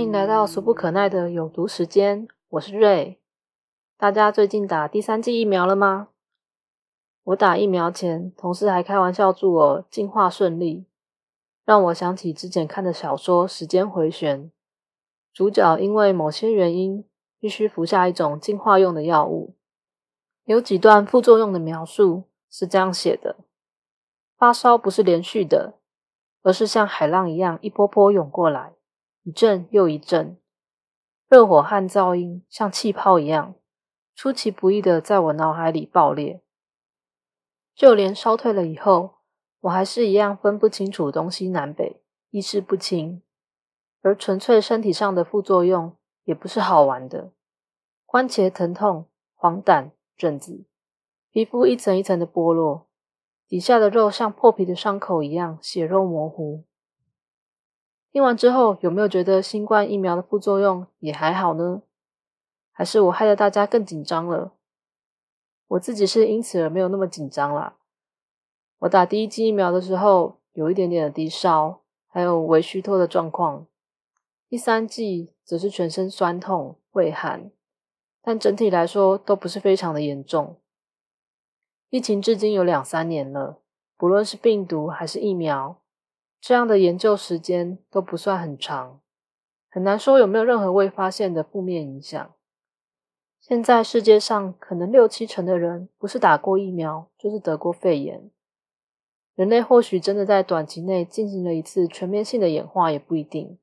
欢迎来到俗不可耐的有毒时间，我是瑞。大家最近打第三剂疫苗了吗？我打疫苗前，同事还开玩笑祝我进化顺利，让我想起之前看的小说《时间回旋》，主角因为某些原因必须服下一种进化用的药物。有几段副作用的描述是这样写的：发烧不是连续的，而是像海浪一样一波波涌过来。一阵又一阵，热火和噪音像气泡一样，出其不意的在我脑海里爆裂。就连烧退了以后，我还是一样分不清楚东西南北，意识不清。而纯粹身体上的副作用也不是好玩的，关节疼痛、黄疸、疹子，皮肤一层一层的剥落，底下的肉像破皮的伤口一样血肉模糊。听完之后，有没有觉得新冠疫苗的副作用也还好呢？还是我害得大家更紧张了？我自己是因此而没有那么紧张啦。我打第一剂疫苗的时候，有一点点的低烧，还有微虚脱的状况。第三剂则是全身酸痛、畏寒，但整体来说都不是非常的严重。疫情至今有两三年了，不论是病毒还是疫苗。这样的研究时间都不算很长，很难说有没有任何未发现的负面影响。现在世界上可能六七成的人不是打过疫苗，就是得过肺炎。人类或许真的在短期内进行了一次全面性的演化，也不一定。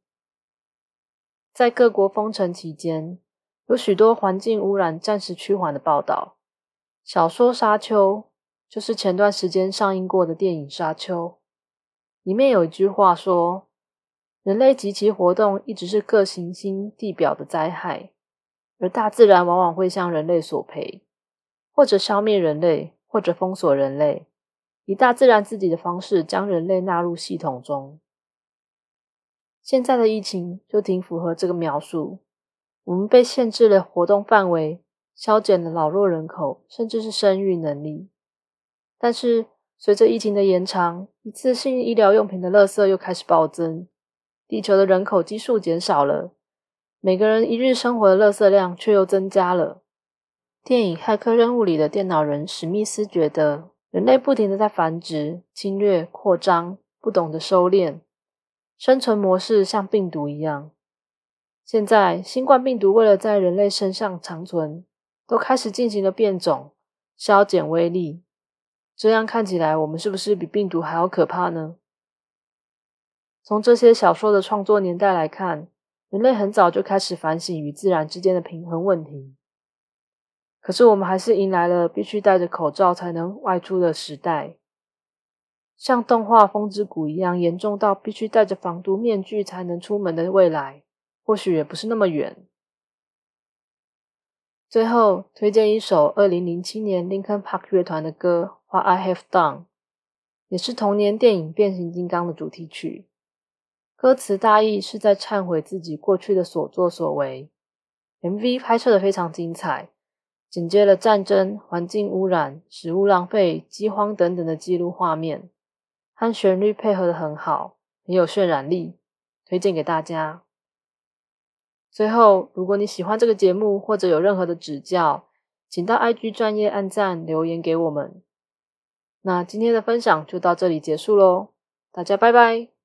在各国封城期间，有许多环境污染暂时趋缓的报道。小说《沙丘》就是前段时间上映过的电影《沙丘》。里面有一句话说：“人类及其活动一直是各行星地表的灾害，而大自然往往会向人类索赔，或者消灭人类，或者封锁人类，以大自然自己的方式将人类纳入系统中。”现在的疫情就挺符合这个描述。我们被限制了活动范围，削减了老弱人口，甚至是生育能力，但是。随着疫情的延长，一次性医疗用品的垃圾又开始暴增，地球的人口基数减少了，每个人一日生活的垃圾量却又增加了。电影《骇客任务》里的电脑人史密斯觉得，人类不停的在繁殖、侵略、扩张，不懂得收敛，生存模式像病毒一样。现在，新冠病毒为了在人类身上长存，都开始进行了变种，消减威力。这样看起来，我们是不是比病毒还要可怕呢？从这些小说的创作年代来看，人类很早就开始反省与自然之间的平衡问题。可是，我们还是迎来了必须戴着口罩才能外出的时代。像动画《风之谷》一样严重到必须戴着防毒面具才能出门的未来，或许也不是那么远。最后，推荐一首二零零七年 Linkin Park 乐团的歌。What I Have Done 也是同年电影《变形金刚》的主题曲。歌词大意是在忏悔自己过去的所作所为。MV 拍摄的非常精彩，紧接了战争、环境污染、食物浪费、饥荒等等的记录画面，和旋律配合的很好，很有渲染力，推荐给大家。最后，如果你喜欢这个节目或者有任何的指教，请到 IG 专业按赞留言给我们。那今天的分享就到这里结束喽，大家拜拜。